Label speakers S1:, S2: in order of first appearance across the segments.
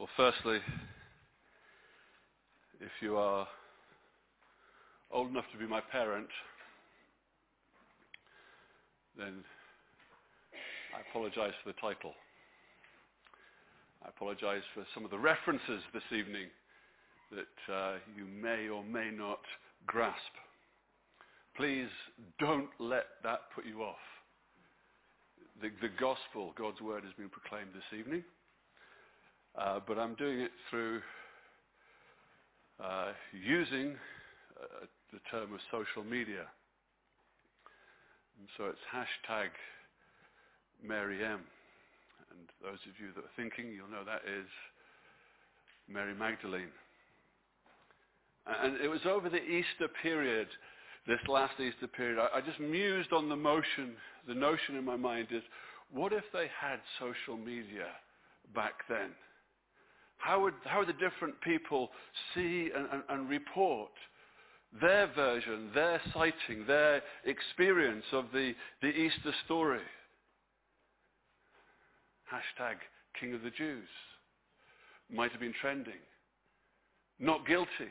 S1: Well, firstly, if you are old enough to be my parent, then I apologize for the title. I apologize for some of the references this evening that uh, you may or may not grasp. Please don't let that put you off. The, the gospel, God's word, has been proclaimed this evening. Uh, but I'm doing it through uh, using uh, the term of social media. And so it's hashtag Mary M. And those of you that are thinking, you'll know that is Mary Magdalene. And it was over the Easter period, this last Easter period, I, I just mused on the motion, the notion in my mind is, what if they had social media back then? How would, how would the different people see and, and, and report their version, their sighting, their experience of the, the Easter story? Hashtag King of the Jews. Might have been trending. Not guilty.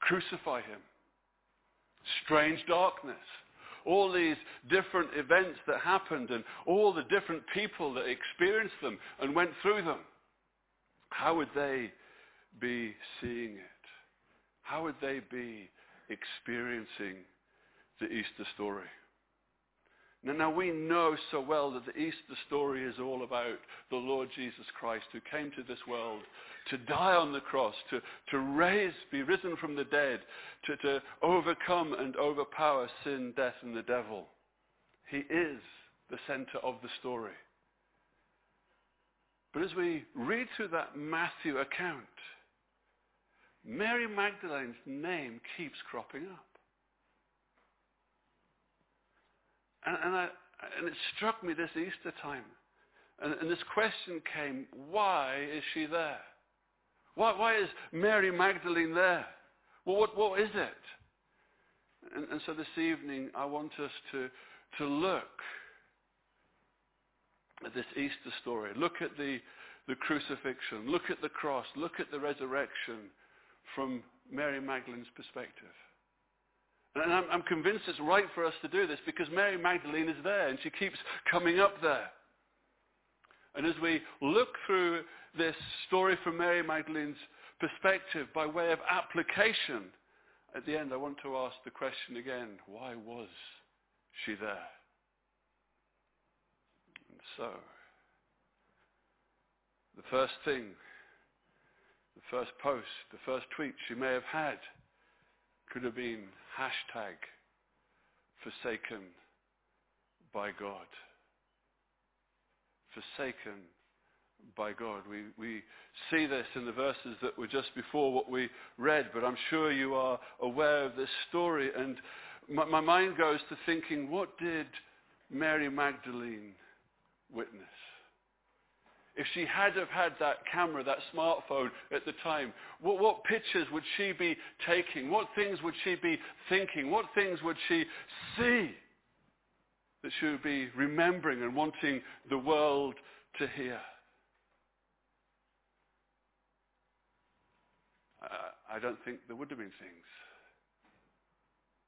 S1: Crucify him. Strange darkness. All these different events that happened and all the different people that experienced them and went through them. How would they be seeing it? How would they be experiencing the Easter story? Now, now, we know so well that the Easter story is all about the Lord Jesus Christ who came to this world to die on the cross, to, to raise, be risen from the dead, to, to overcome and overpower sin, death, and the devil. He is the center of the story. But as we read through that Matthew account, Mary Magdalene's name keeps cropping up. And, and, I, and it struck me this Easter time. And, and, this question came, why is she there? Why, why is Mary Magdalene there? Well, what, what is it? And, and so this evening, I want us to, to look this Easter story. Look at the, the crucifixion. Look at the cross. Look at the resurrection from Mary Magdalene's perspective. And I'm, I'm convinced it's right for us to do this because Mary Magdalene is there and she keeps coming up there. And as we look through this story from Mary Magdalene's perspective by way of application, at the end I want to ask the question again, why was she there? So, the first thing, the first post, the first tweet she may have had could have been hashtag forsaken by God. Forsaken by God. We, we see this in the verses that were just before what we read, but I'm sure you are aware of this story. And my, my mind goes to thinking, what did Mary Magdalene witness? If she had have had that camera, that smartphone at the time, what, what pictures would she be taking? What things would she be thinking? What things would she see that she would be remembering and wanting the world to hear? I don't think there would have been things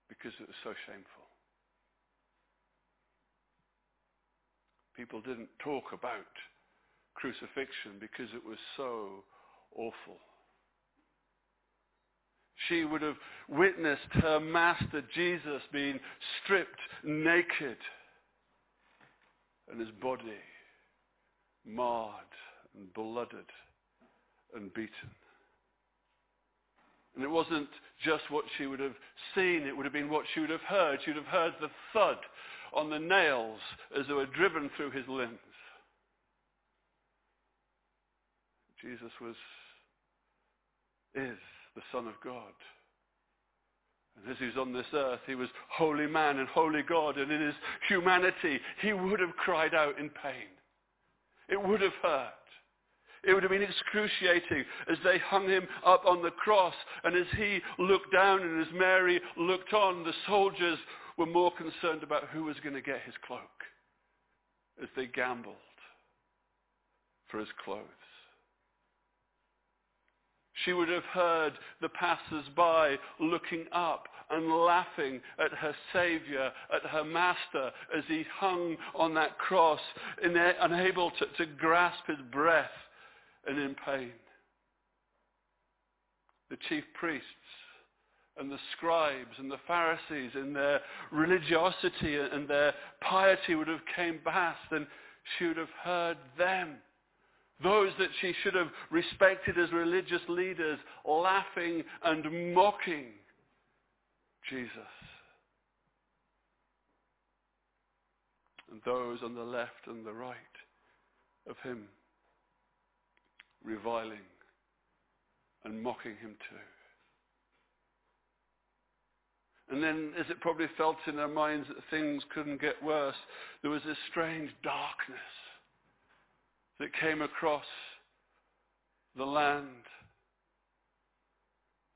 S1: because it was so shameful. People didn't talk about crucifixion because it was so awful. She would have witnessed her master Jesus being stripped naked and his body marred and blooded and beaten. And it wasn't just what she would have seen, it would have been what she would have heard. She would have heard the thud on the nails as they were driven through his limbs. Jesus was, is the Son of God. And as he was on this earth, he was holy man and holy God. And in his humanity, he would have cried out in pain. It would have hurt. It would have been excruciating as they hung him up on the cross. And as he looked down and as Mary looked on, the soldiers were more concerned about who was going to get his cloak as they gambled for his clothes. She would have heard the passers-by looking up and laughing at her Savior, at her Master, as he hung on that cross, unable to, to grasp his breath and in pain. The chief priests and the scribes and the Pharisees in their religiosity and their piety would have came past and she would have heard them. Those that she should have respected as religious leaders laughing and mocking Jesus. And those on the left and the right of him reviling and mocking him too. And then, as it probably felt in their minds that things couldn't get worse, there was this strange darkness that came across the land.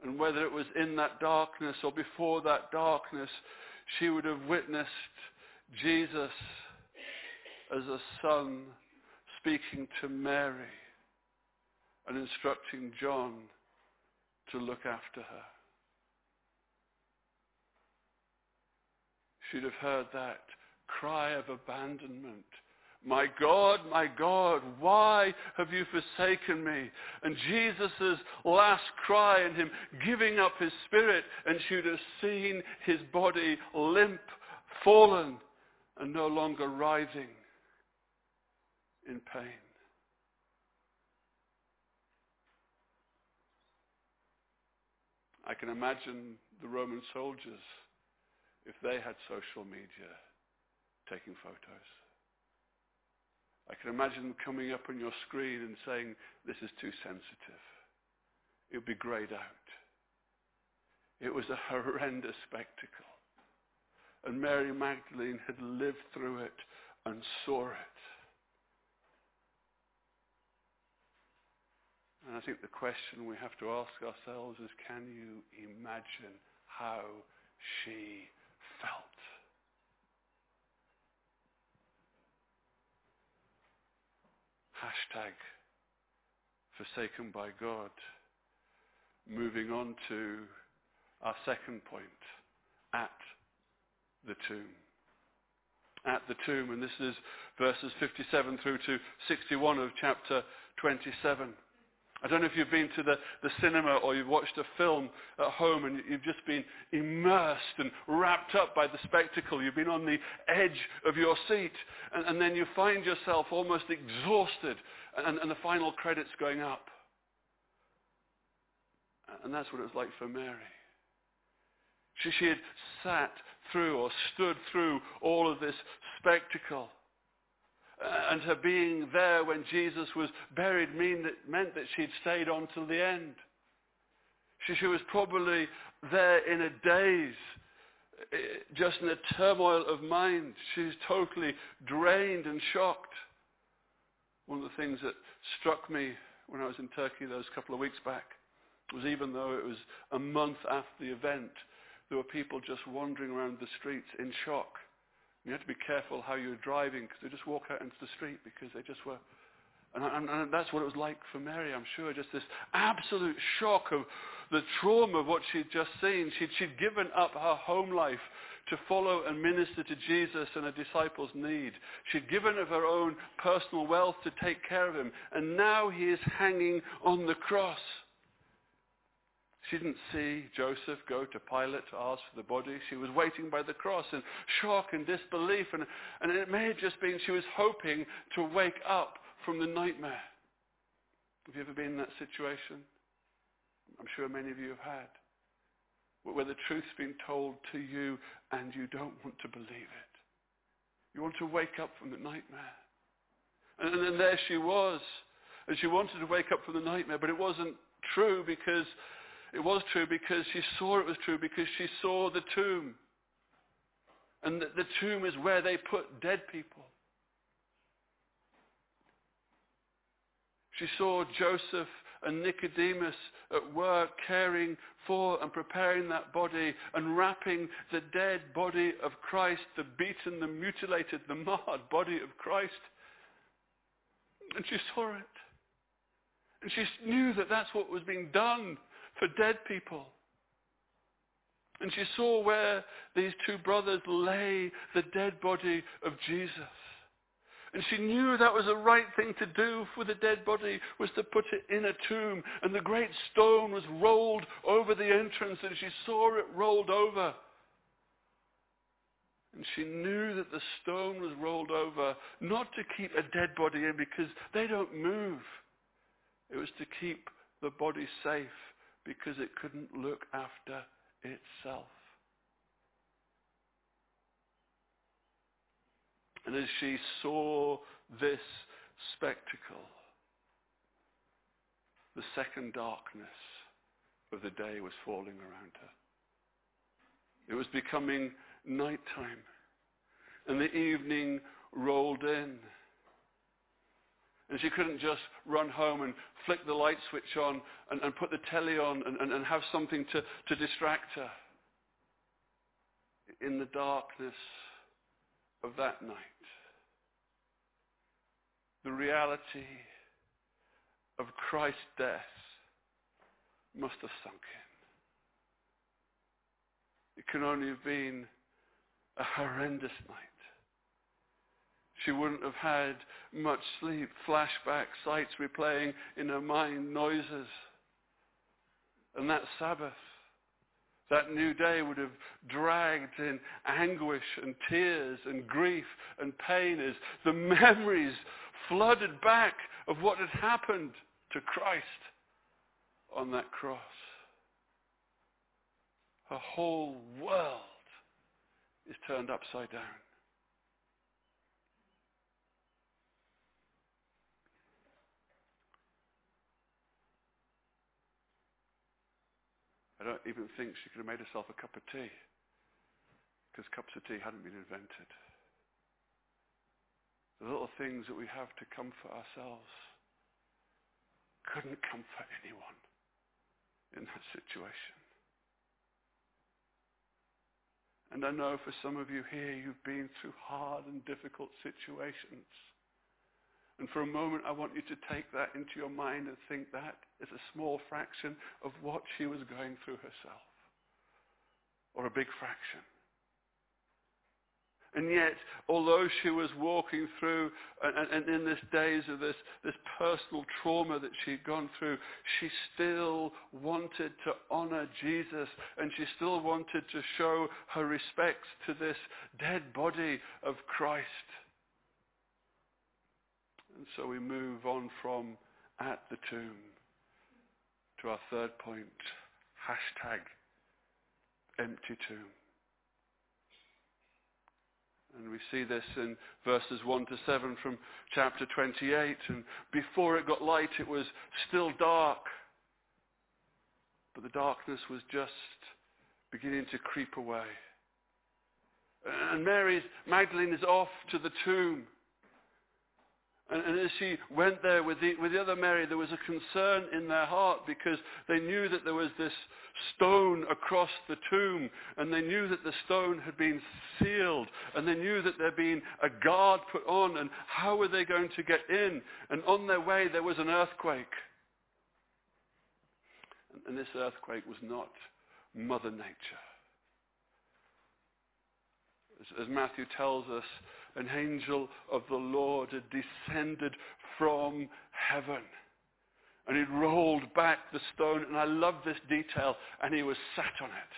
S1: And whether it was in that darkness or before that darkness, she would have witnessed Jesus as a son speaking to Mary and instructing John to look after her. She'd have heard that cry of abandonment. My God, my God, why have you forsaken me? And Jesus' last cry and him giving up his spirit, and she'd have seen his body limp, fallen, and no longer writhing in pain. I can imagine the Roman soldiers if they had social media taking photos. I can imagine them coming up on your screen and saying, this is too sensitive. It would be grayed out. It was a horrendous spectacle. And Mary Magdalene had lived through it and saw it. And I think the question we have to ask ourselves is, can you imagine how she felt. Hashtag forsaken by God. Moving on to our second point, at the tomb. At the tomb, and this is verses 57 through to 61 of chapter 27. I don't know if you've been to the, the cinema or you've watched a film at home and you've just been immersed and wrapped up by the spectacle. You've been on the edge of your seat and, and then you find yourself almost exhausted and, and the final credits going up. And that's what it was like for Mary. She, she had sat through or stood through all of this spectacle and her being there when Jesus was buried mean that, meant that she'd stayed on till the end. She, she was probably there in a daze, eh, just in a turmoil of mind. She was totally drained and shocked. One of the things that struck me when I was in Turkey those couple of weeks back was even though it was a month after the event, there were people just wandering around the streets in shock you had to be careful how you were driving because they just walk out into the street because they just were. And, and, and, that's what it was like for Mary, I'm sure. Just this absolute shock of the trauma of what she'd just seen. She'd, she'd given up her home life to follow and minister to Jesus and her disciples' need. She'd given of her own personal wealth to take care of him. And now he is hanging on the cross. She didn't see Joseph go to Pilate to ask for the body. She was waiting by the cross in shock and disbelief. And, and it may have just been she was hoping to wake up from the nightmare. Have you ever been in that situation? I'm sure many of you have had. Where the truth's been told to you and you don't want to believe it. You want to wake up from the nightmare. And, and then there she was. And she wanted to wake up from the nightmare, but it wasn't true because it was true because she saw it was true because she saw the tomb. And the, the tomb is where they put dead people. She saw Joseph and Nicodemus at work caring for and preparing that body and wrapping the dead body of Christ, the beaten, the mutilated, the marred body of Christ. And she saw it. And she knew that that's what was being done for dead people. And she saw where these two brothers lay the dead body of Jesus. And she knew that was the right thing to do for the dead body, was to put it in a tomb. And the great stone was rolled over the entrance, and she saw it rolled over. And she knew that the stone was rolled over, not to keep a dead body in, because they don't move. It was to keep the body safe, because it couldn't look after itself. And as she saw this spectacle, the second darkness of the day was falling around her. It was becoming nighttime, and the evening rolled in. And she couldn't just run home and flick the light switch on and, and put the telly on and, and, and have something to, to distract her. In the darkness of that night, the reality of Christ's death must have sunk in. It can only have been a horrendous night. She wouldn't have had much sleep, flashback sights replaying in her mind, noises. And that Sabbath, that new day would have dragged in anguish and tears and grief and pain as the memories flooded back of what had happened to Christ on that cross. Her whole world is turned upside down. I don't even think she could have made herself a cup of tea because cups of tea hadn't been invented. The little things that we have to comfort ourselves couldn't comfort anyone in that situation. And I know for some of you here, you've been through hard and difficult situations. And for a moment, I want you to take that into your mind and think that is a small fraction of what she was going through herself. Or a big fraction. And yet, although she was walking through, and, and, in this days of this, this personal trauma that she'd gone through, she still wanted to honor Jesus, and she still wanted to show her respects to this dead body of Christ. And so we move on from at the tomb to our third point, hashtag empty tomb. And we see this in verses 1 to 7 from chapter 28. And before it got light, it was still dark. But the darkness was just beginning to creep away. And Mary Magdalene is off to the tomb. And, and, as she went there with the, with the other Mary, there was a concern in their heart because they knew that there was this stone across the tomb, and they knew that the stone had been sealed, and they knew that there had been a guard put on, and how were they going to get in? And on their way, there was an earthquake. And, and this earthquake was not Mother Nature. As, as Matthew tells us, an angel of the Lord had descended from heaven. And he rolled back the stone, and I love this detail, and he was sat on it.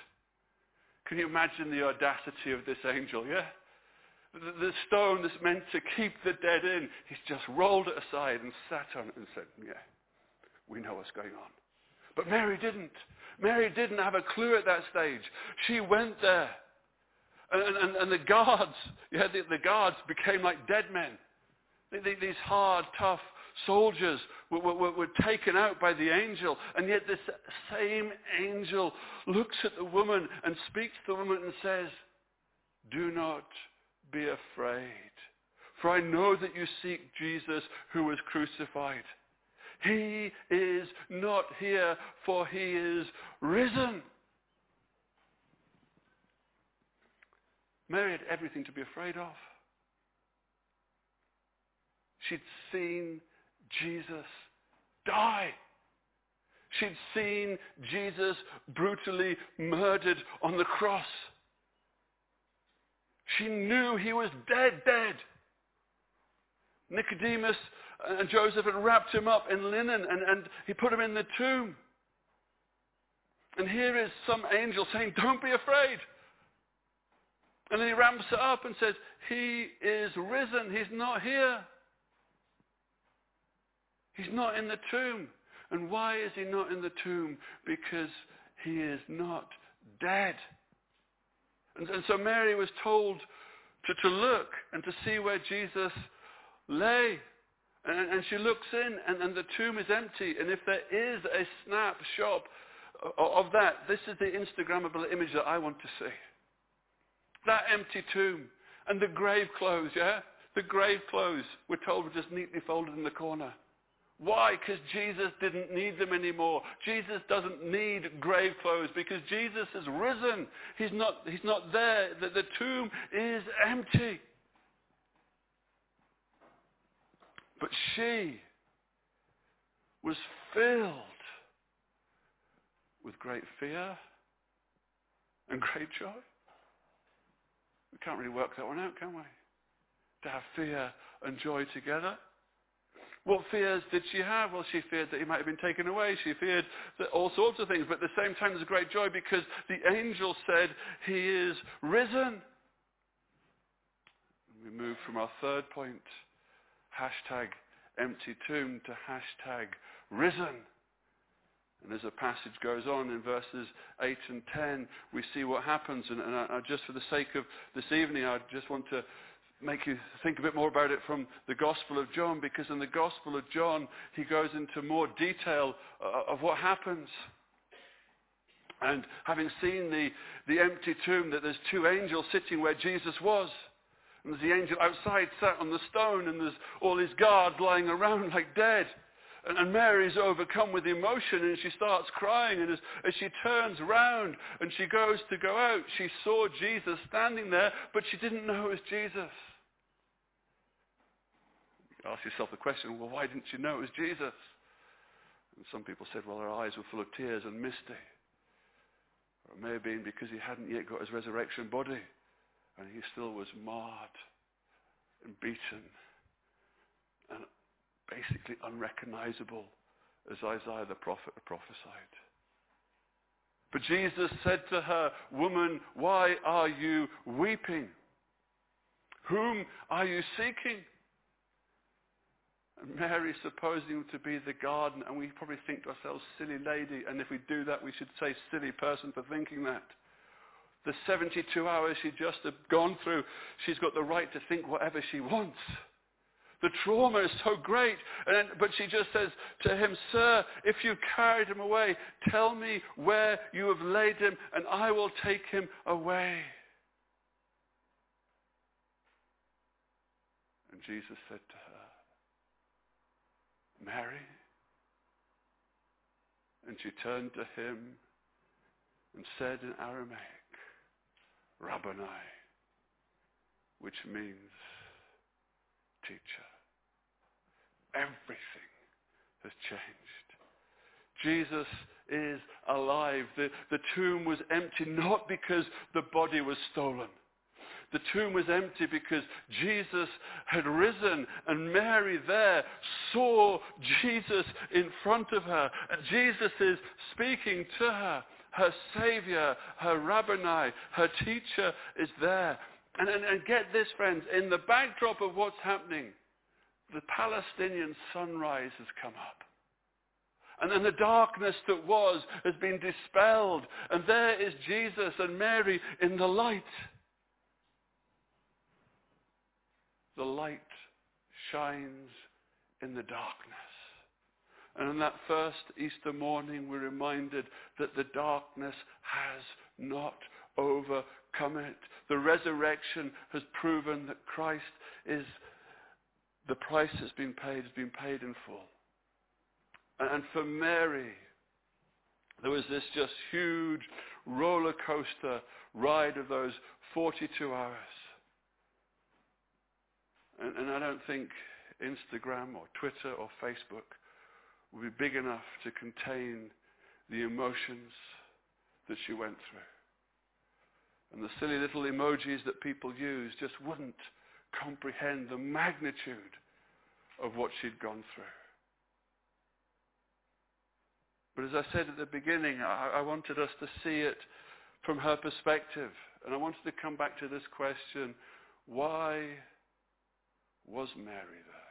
S1: Can you imagine the audacity of this angel, yeah? The, stone that's meant to keep the dead in, he's just rolled it aside and sat on it and said, yeah, we know what's going on. But Mary didn't. Mary didn't have a clue at that stage. She went there. And, and, and the guards, yeah, the, the, guards became like dead men. These hard, tough soldiers were, were, were taken out by the angel. And yet this same angel looks at the woman and speaks to the woman and says, do not be afraid. For I know that you seek Jesus who was crucified. He is not here, for he is risen. Mary had everything to be afraid of. She'd seen Jesus die. She'd seen Jesus brutally murdered on the cross. She knew he was dead, dead. Nicodemus and Joseph had wrapped him up in linen and, and he put him in the tomb. And here is some angel saying, Don't be afraid. And then he ramps it up and says, He is risen. He's not here. He's not in the tomb. And why is he not in the tomb? Because he is not dead. And, and so Mary was told to, to look and to see where Jesus lay. And, and she looks in, and, and the tomb is empty. And if there is a snapshot of that, this is the Instagrammable image that I want to see. That empty tomb and the grave clothes, yeah? The grave clothes, we're told, were just neatly folded in the corner. Why? Because Jesus didn't need them anymore. Jesus doesn't need grave clothes because Jesus is risen. He's not, he's not there. The, the tomb is empty. But she was filled with great fear and great joy. Can't really work that one out, can we? To have fear and joy together. What fears did she have? Well, she feared that he might have been taken away. She feared all sorts of things. But at the same time, there's a great joy because the angel said, he is risen. We move from our third point, hashtag empty tomb, to hashtag risen. And as the passage goes on in verses 8 and 10, we see what happens. And, and I, just for the sake of this evening, I just want to make you think a bit more about it from the Gospel of John, because in the Gospel of John, he goes into more detail uh, of what happens. And having seen the, the empty tomb, that there's two angels sitting where Jesus was. And there's the angel outside sat on the stone, and there's all his guards lying around like dead. And, and Mary's overcome with emotion, and she starts crying. And as, as she turns round and she goes to go out, she saw Jesus standing there, but she didn't know it was Jesus ask yourself the question, well, why didn't she know it was Jesus? And some people said, well, her eyes were full of tears and misty. Or it may have been because he hadn't yet got his resurrection body and he still was marred and beaten basically unrecognizable as Isaiah the prophet prophesied. But Jesus said to her, Woman, why are you weeping? Whom are you seeking? Mary supposing to be the garden, and we probably think to ourselves, silly lady, and if we do that, we should say silly person for thinking that. The 72 hours she just had gone through, she's got the right to think whatever she wants. The trauma is so great. And, but she just says to him, Sir, if you carried him away, tell me where you have laid him, and I will take him away. And Jesus said to her, Mary? And she turned to him and said in Aramaic, Rabboni, which means teacher. Everything has changed. Jesus is alive. The, the tomb was empty not because the body was stolen the tomb was empty because Jesus had risen and Mary there saw Jesus in front of her. And Jesus is speaking to her. Her Savior, her Rabboni, her teacher is there. And, and, and get this, friends, in the backdrop of what's happening, the Palestinian sunrise has come up. And then the darkness that was has been dispelled. And there is Jesus and Mary in the light. the light shines in the darkness. And on that first Easter morning, we're reminded that the darkness has not overcome it. The resurrection has proven that Christ is, the price has been paid, has been paid in full. And for Mary, there was this just huge roller coaster ride of those 42 hours. And, and I don't think Instagram or Twitter or Facebook would be big enough to contain the emotions that she went through. And the silly little emojis that people use just wouldn't comprehend the magnitude of what she'd gone through. But as I said at the beginning, I, I wanted us to see it from her perspective. And I wanted to come back to this question, why was Mary there?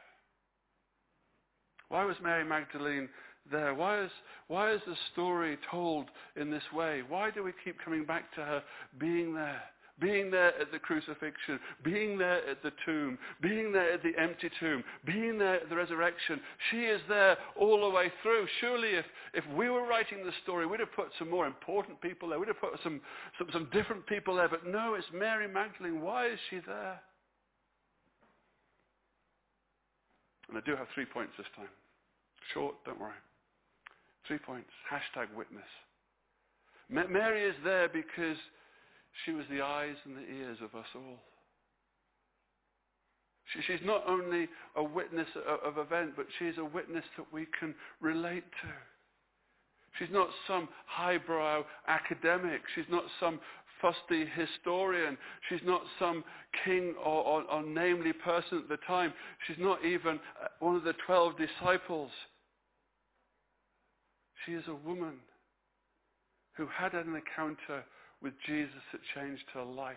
S1: Why was Mary Magdalene there? Why is, why is the story told in this way? Why do we keep coming back to her being there? Being there at the crucifixion, being there at the tomb, being there at the empty tomb, being there at the resurrection. She is there all the way through. Surely if, if we were writing the story, we'd have put some more important people there. We'd have put some, some, some different people there. But no, it's Mary Magdalene. Why is she there? And I do have three points this time. Short, don't worry. Three points. Hashtag witness. Mary is there because she was the eyes and the ears of us all. She, she's not only a witness of, of event, but she's a witness that we can relate to. She's not some highbrow academic. She's not some fusty historian. She's not some king or, or, or namely person at the time. She's not even uh, one of the twelve disciples. She is a woman who had an encounter with Jesus that changed her life.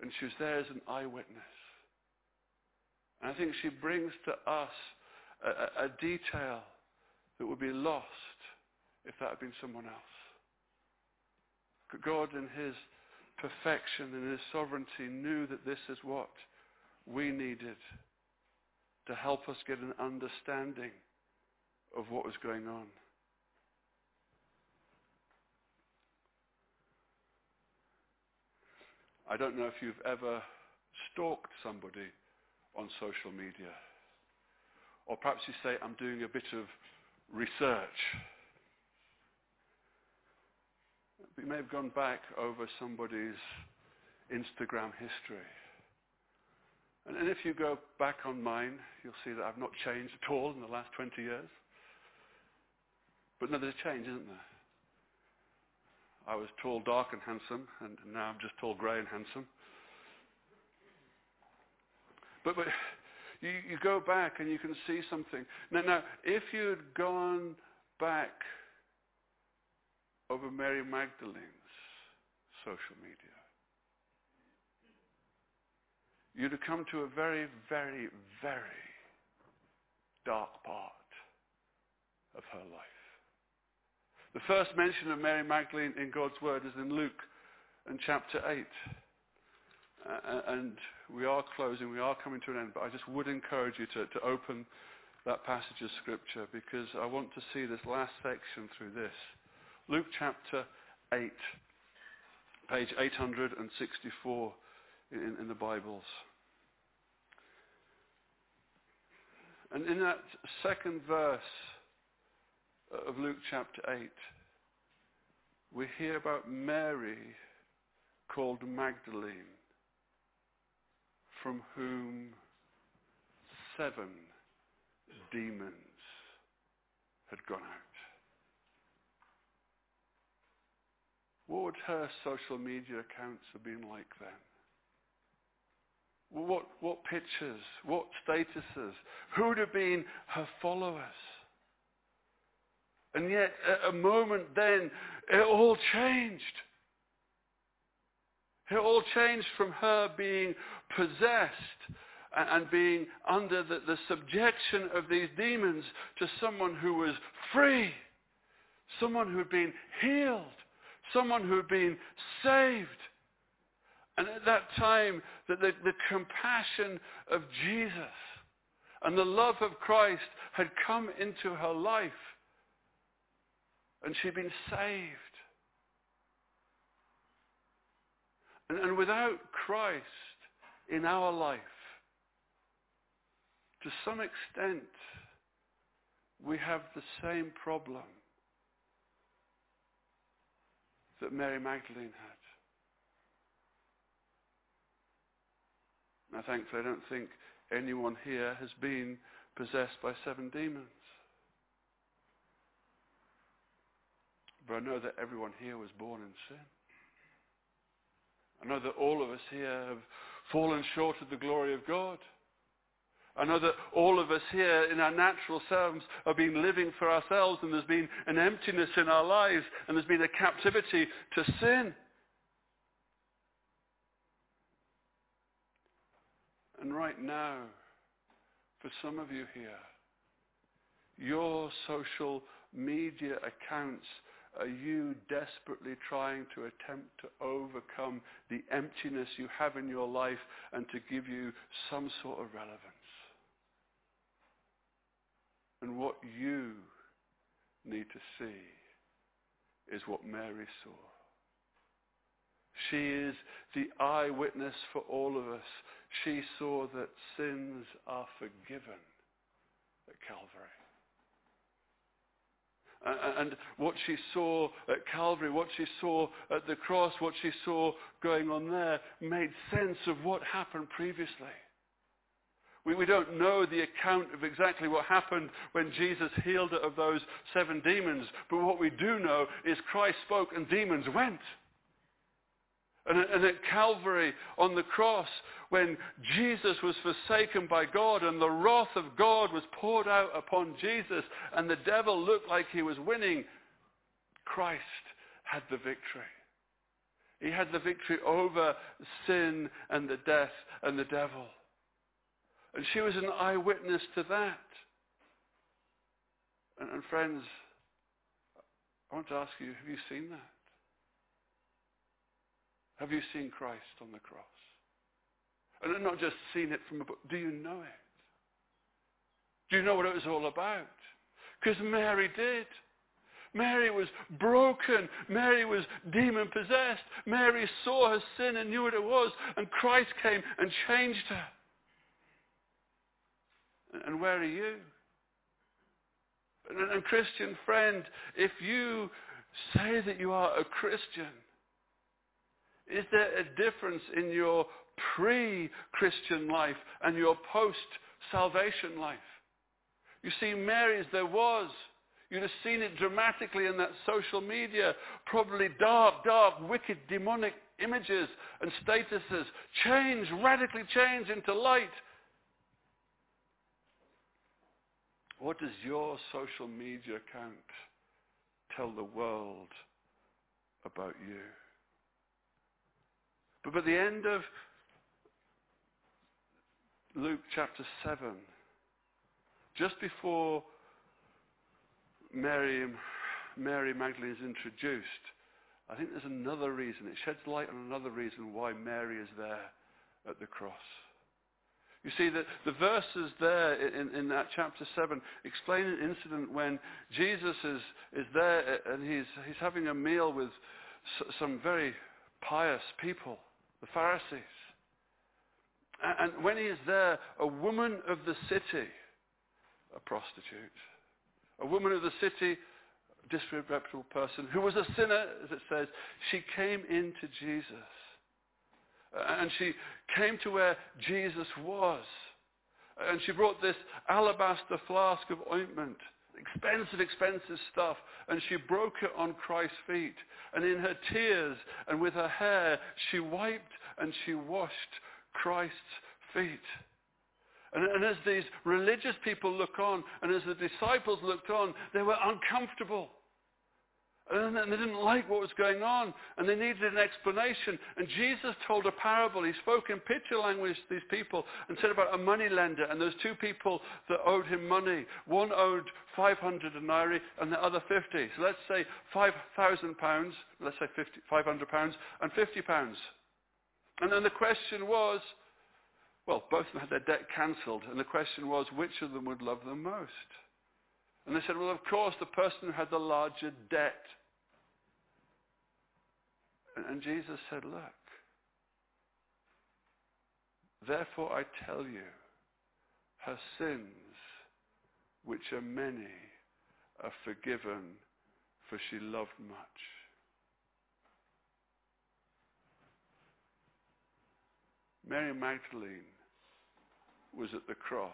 S1: And she was there as an eyewitness. And I think she brings to us a, a, detail that would be lost if that had been someone else. God in his perfection and his sovereignty knew that this is what we needed to help us get an understanding of what was going on. I don't know if you've ever stalked somebody on social media. Or perhaps you say, I'm doing a bit of research. You may have gone back over somebody's Instagram history. And, and if you go back on mine, you'll see that I've not changed at all in the last 20 years. But no, there's a change, isn't there? I was tall, dark, and handsome, and now I'm just tall, grey, and handsome. But, but you, you go back and you can see something. Now, now, if you had gone back over Mary Magdalene's social media, you'd have come to a very, very, very dark part of her life. The first mention of Mary Magdalene in God's Word is in Luke in chapter 8. Uh, and we are closing, we are coming to an end, but I just would encourage you to, to open that passage of Scripture because I want to see this last section through this. Luke chapter 8, page 864 in, in the Bibles. And in that second verse, of Luke chapter 8, we hear about Mary called Magdalene, from whom seven demons had gone out. What would her social media accounts have been like then? What, what pictures? What statuses? Who would have been her followers? And yet, at a moment then, it all changed. It all changed from her being possessed and being under the, the, subjection of these demons to someone who was free, someone who had been healed, someone who had been saved. And at that time, the, the, the compassion of Jesus and the love of Christ had come into her life and she'd been saved. And, and without Christ in our life, to some extent, we have the same problem that Mary Magdalene had. Now, thankfully, I don't think anyone here has been possessed by seven demons. But I know that everyone here was born in sin. I know that all of us here have fallen short of the glory of God. I know that all of us here in our natural selves have been living for ourselves and there's been an emptiness in our lives and there's been a captivity to sin. And right now, for some of you here, your social media accounts are you desperately trying to attempt to overcome the emptiness you have in your life and to give you some sort of relevance? And what you need to see is what Mary saw. She is the eyewitness for all of us. She saw that sins are forgiven at Calvary. And what she saw at Calvary, what she saw at the cross, what she saw going on there made sense of what happened previously. We, we don't know the account of exactly what happened when Jesus healed her of those seven demons, but what we do know is Christ spoke and demons went. And, and at Calvary on the cross, when Jesus was forsaken by God and the wrath of God was poured out upon Jesus and the devil looked like he was winning, Christ had the victory. He had the victory over sin and the death and the devil. And she was an eyewitness to that. And, and friends, I want to ask you, have you seen that? Have you seen Christ on the cross? And not just seen it from a book. Do you know it? Do you know what it was all about? Because Mary did. Mary was broken. Mary was demon possessed. Mary saw her sin and knew what it was. And Christ came and changed her. And where are you? And Christian friend, if you say that you are a Christian, is there a difference in your pre-Christian life and your post-salvation life? You see, Mary's there was. You'd have seen it dramatically in that social media. Probably dark, dark, wicked, demonic images and statuses. Change, radically change into light. What does your social media account tell the world about you? But by the end of Luke chapter 7, just before Mary, Mary Magdalene is introduced, I think there's another reason. It sheds light on another reason why Mary is there at the cross. You see, the, the verses there in, in that chapter 7 explain an incident when Jesus is, is there and he's, he's having a meal with some very pious people the Pharisees. And when he is there, a woman of the city, a prostitute, a woman of the city, a disreputable person, who was a sinner, as it says, she came into Jesus. And she came to where Jesus was. And she brought this alabaster flask of ointment expensive, expensive stuff. And she broke it on Christ's feet. And in her tears and with her hair, she wiped and she washed Christ's feet. And, and as these religious people look on, and as the disciples looked on, they were uncomfortable. And they didn't like what was going on, and they needed an explanation. And Jesus told a parable. He spoke in picture language to these people and said about a money lender and those two people that owed him money. One owed 500 denarii and the other 50. So let's say 5,000 pounds, let's say 50, 500 pounds, and 50 pounds. And then the question was, well, both of them had their debt cancelled, and the question was, which of them would love them most? And they said, well, of course, the person who had the larger debt. And Jesus said, look, therefore I tell you, her sins, which are many, are forgiven, for she loved much. Mary Magdalene was at the cross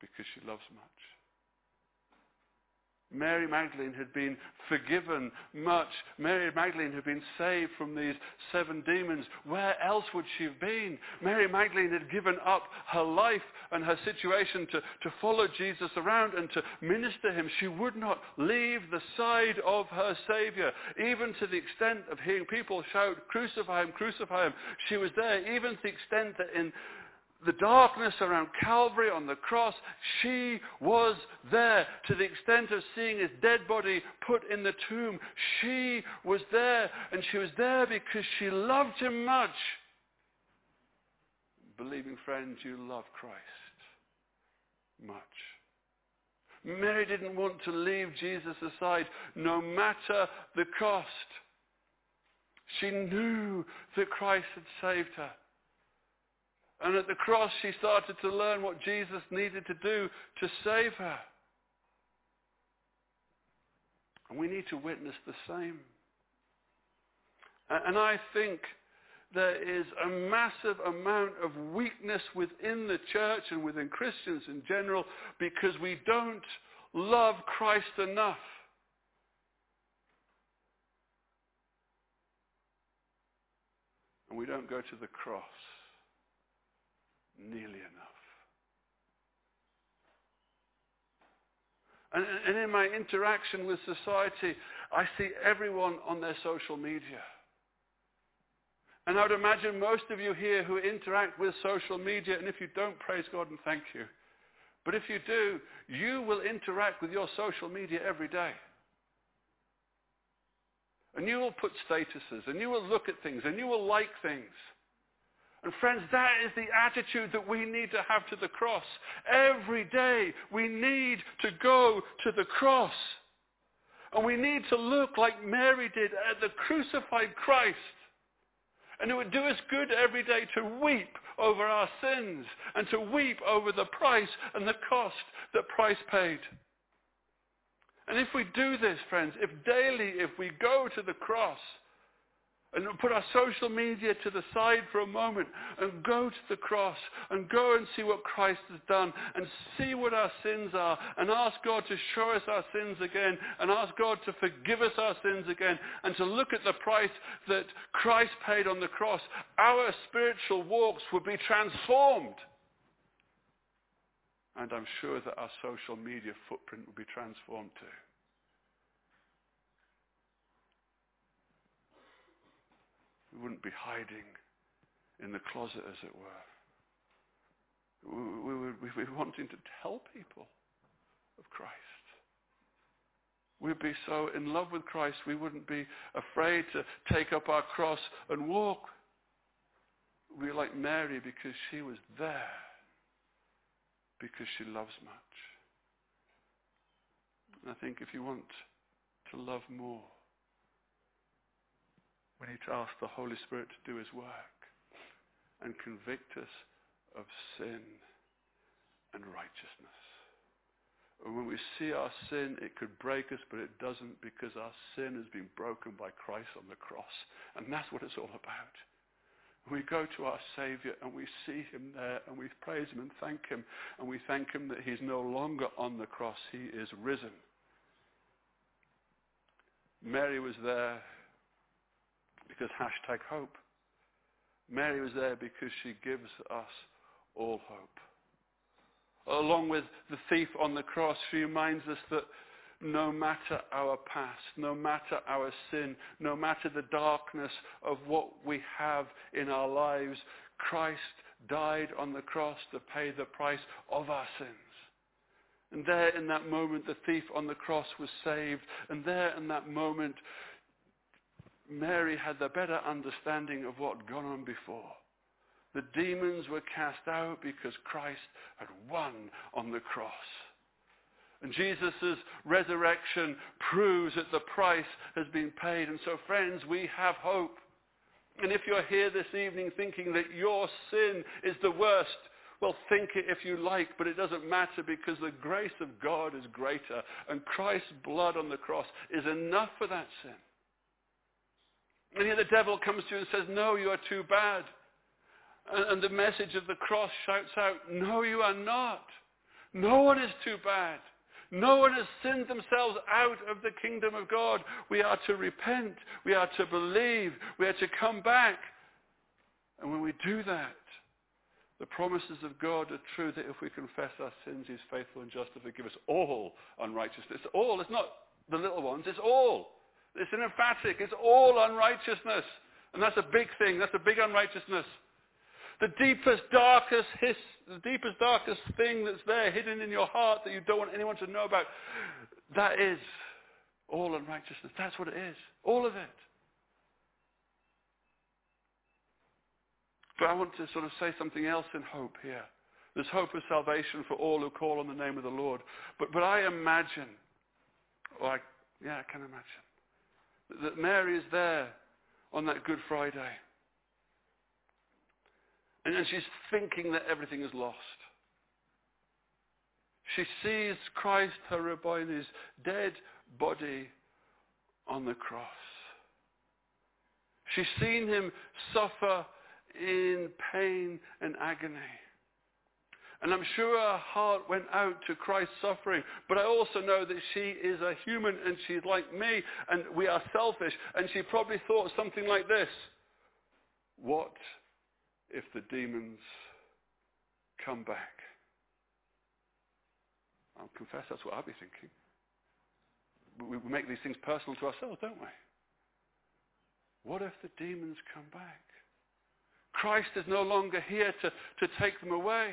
S1: because she loves much. Mary Magdalene had been forgiven much. Mary Magdalene had been saved from these seven demons. Where else would she have been? Mary Magdalene had given up her life and her situation to, to follow Jesus around and to minister him. She would not leave the side of her Savior, even to the extent of hearing people shout, crucify him, crucify him. She was there, even to the extent that in the darkness around Calvary on the cross, she was there to the extent of seeing his dead body put in the tomb. She was there, and she was there because she loved him much. Believing friends, you love Christ much. Mary didn't want to leave Jesus aside no matter the cost. She knew that Christ had saved her. And at the cross, she started to learn what Jesus needed to do to save her. And we need to witness the same. And I think there is a massive amount of weakness within the church and within Christians in general because we don't love Christ enough. And we don't go to the cross nearly enough. And, and in my interaction with society, I see everyone on their social media. And I would imagine most of you here who interact with social media, and if you don't, praise God and thank you. But if you do, you will interact with your social media every day. And you will put statuses, and you will look at things, and you will like things. And friends, that is the attitude that we need to have to the cross. Every day we need to go to the cross. And we need to look like Mary did at the crucified Christ. And it would do us good every day to weep over our sins and to weep over the price and the cost that Christ paid. And if we do this, friends, if daily, if we go to the cross, and put our social media to the side for a moment and go to the cross and go and see what Christ has done and see what our sins are and ask God to show us our sins again and ask God to forgive us our sins again and to look at the price that Christ paid on the cross, our spiritual walks would be transformed. And I'm sure that our social media footprint would be transformed too. We wouldn't be hiding in the closet, as it were. We would be wanting to tell people of Christ. We'd be so in love with Christ, we wouldn't be afraid to take up our cross and walk. We're like Mary because she was there, because she loves much. And I think if you want to love more, we need to ask the Holy Spirit to do his work and convict us of sin and righteousness. And when we see our sin, it could break us, but it doesn't because our sin has been broken by Christ on the cross. And that's what it's all about. We go to our Savior and we see him there and we praise him and thank him. And we thank him that he's no longer on the cross. He is risen. Mary was there because hashtag hope. Mary was there because she gives us all hope. Along with the thief on the cross, she reminds us that no matter our past, no matter our sin, no matter the darkness of what we have in our lives, Christ died on the cross to pay the price of our sins. And there in that moment, the thief on the cross was saved. And there in that moment, Mary had the better understanding of what had gone on before. The demons were cast out because Christ had won on the cross. And Jesus' resurrection proves that the price has been paid. And so, friends, we have hope. And if you're here this evening thinking that your sin is the worst, well, think it if you like, but it doesn't matter because the grace of God is greater. And Christ's blood on the cross is enough for that sin. And here the devil comes to you and says, no, you are too bad. And, the message of the cross shouts out, no, you are not. No one is too bad. No one has sinned themselves out of the kingdom of God. We are to repent. We are to believe. We are to come back. And when we do that, the promises of God are true that if we confess our sins, He's faithful and just to forgive us all unrighteousness. All. It's not the little ones. It's all. It's an emphatic. It's all unrighteousness. And that's a big thing. That's a big unrighteousness. The deepest, darkest hiss, the deepest, darkest thing that's there hidden in your heart that you don't want anyone to know about, that is all unrighteousness. That's what it is. All of it. But I want to sort of say something else in hope here. There's hope of salvation for all who call on the name of the Lord. But, but I imagine, or I, yeah, I can imagine, that Mary is there on that Good Friday. And she's thinking that everything is lost. She sees Christ, her Rabboni's dead body on the cross. She's seen him suffer in pain and agony. And I'm sure her heart went out to Christ's suffering. But I also know that she is a human and she's like me and we are selfish. And she probably thought something like this. What if the demons come back? I'll confess that's what I'll be thinking. We make these things personal to ourselves, don't we? What if the demons come back? Christ is no longer here to, to take them away.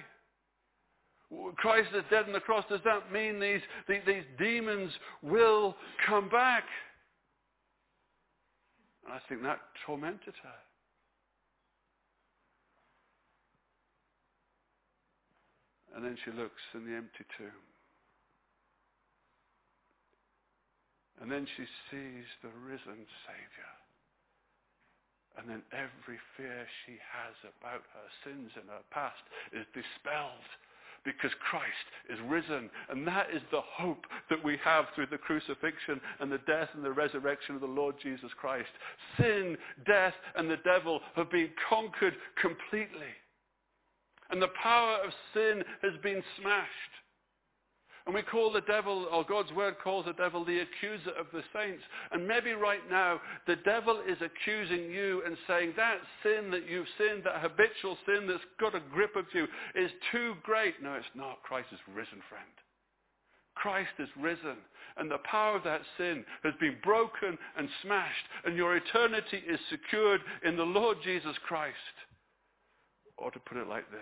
S1: Christ is dead on the cross. Does that mean these, these, these demons will come back? And I think that tormented her. And then she looks in the empty tomb. And then she sees the risen Savior. And then every fear she has about her sins and her past is dispelled because Christ is risen. And that is the hope that we have through the crucifixion and the death and the resurrection of the Lord Jesus Christ. Sin, death, and the devil have been conquered completely. And the power of sin has been smashed. And we call the devil, or God's word calls the devil the accuser of the saints. And maybe right now, the devil is accusing you and saying that sin that you've sinned, that habitual sin that's got a grip of you, is too great. No, it's not. Christ is risen, friend. Christ is risen. And the power of that sin has been broken and smashed. And your eternity is secured in the Lord Jesus Christ. Or to put it like this,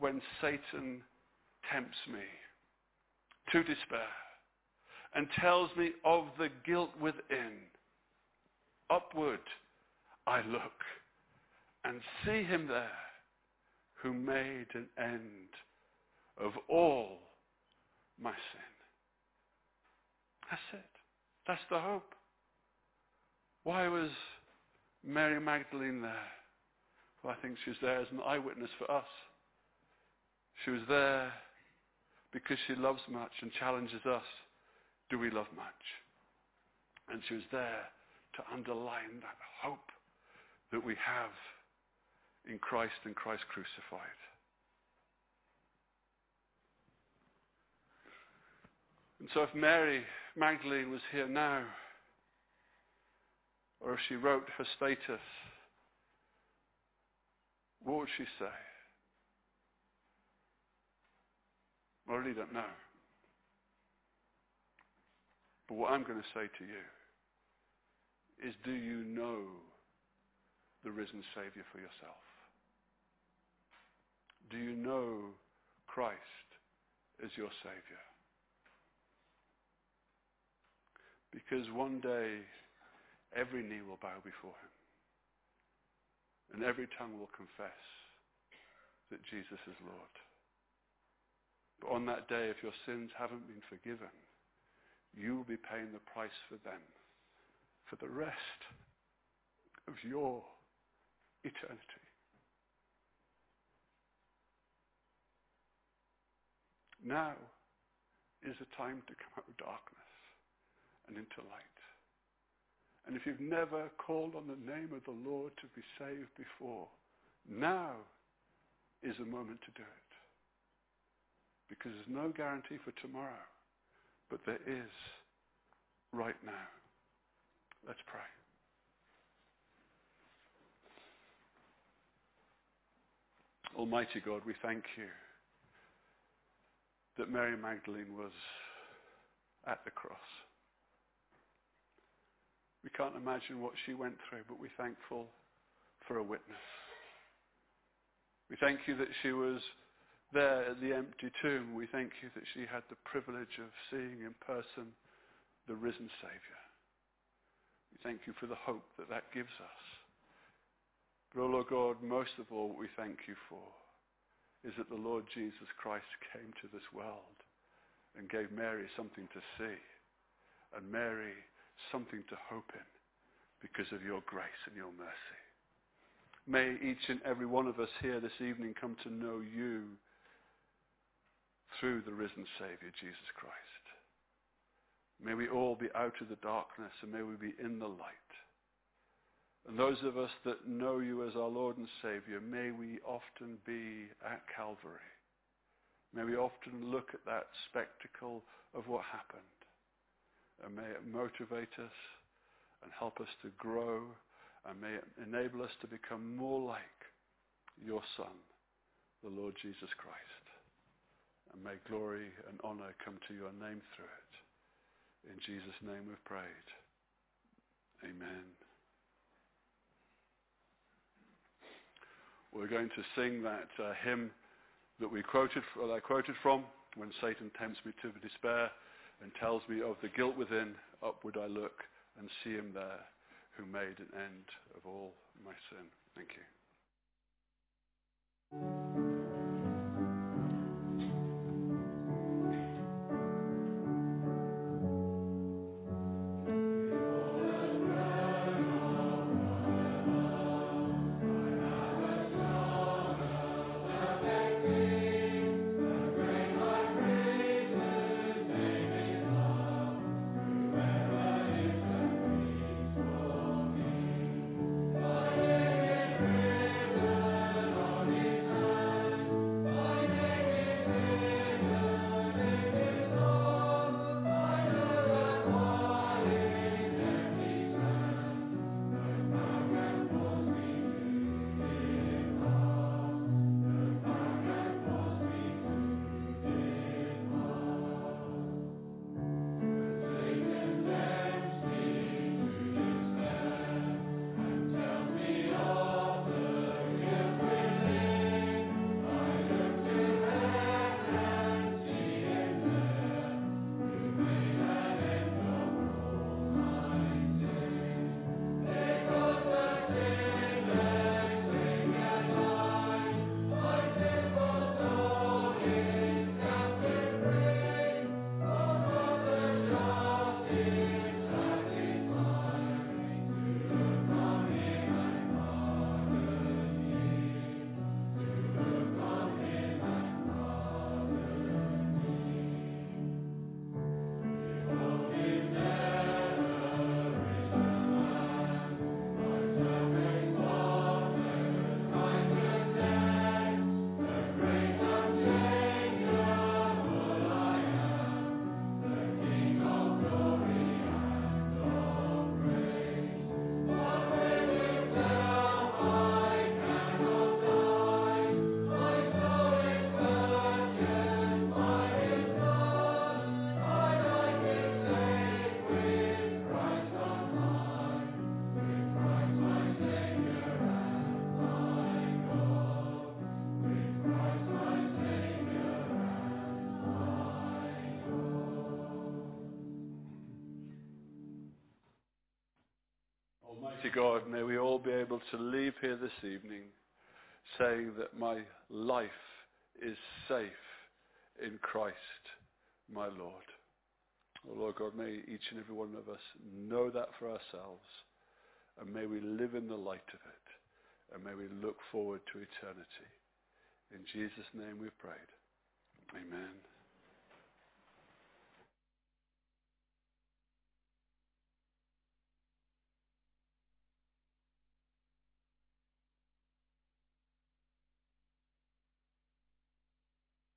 S1: when Satan tempts me to despair and tells me of the guilt within. Upward I look and see him there who made an end of all my sin. That's it. That's the hope. Why was Mary Magdalene there? Well, I think she was there as an eyewitness for us. She was there because she loves much and challenges us. Do we love much? And she was there to underline that hope that we have in Christ and Christ crucified. And so if Mary Magdalene was here now, or if she wrote her status, what would she say? I really don't know. But what I'm going to say to you is do you know the risen Savior for yourself? Do you know Christ as your Savior? Because one day every knee will bow before him. And every tongue will confess that Jesus is Lord. But on that day, if your sins haven't been forgiven, you will be paying the price for them for the rest of your eternity. Now is the time to come out of darkness and into light. And if you've never called on the name of the Lord to be saved before, now is the moment to do it. Because there's no guarantee for tomorrow, but there is right now. Let's pray. Almighty God, we thank you that Mary Magdalene was at the cross. We can't imagine what she went through, but we're thankful for a witness. We thank you that she was there at the empty tomb. We thank you that she had the privilege of seeing in person the risen Saviour. We thank you for the hope that that gives us. But, oh Lord God, most of all, what we thank you for is that the Lord Jesus Christ came to this world and gave Mary something to see and Mary something to hope in because of your grace and your mercy. May each and every one of us here this evening come to know you through the risen Savior, Jesus Christ. May we all be out of the darkness and may we be in the light. And those of us that know you as our Lord and Savior, may we often be at Calvary. May we often look at that spectacle of what happened. And may it motivate us and help us to grow and may it enable us to become more like your Son, the Lord Jesus Christ. And may glory and honor come to your name through it. In Jesus' name we've prayed. Amen. We're going to sing that uh, hymn that we quoted, well, I quoted from, when Satan tempts me to despair and tells me of the guilt within, upward I look and see him there who made an end of all my sin. Thank you. God, may we all be able to leave here this evening saying that my life is safe in Christ, my Lord. Oh Lord God, may each and every one of us know that for ourselves, and may we live in the light of it, and may we look forward to eternity. In Jesus' name we've prayed. Amen.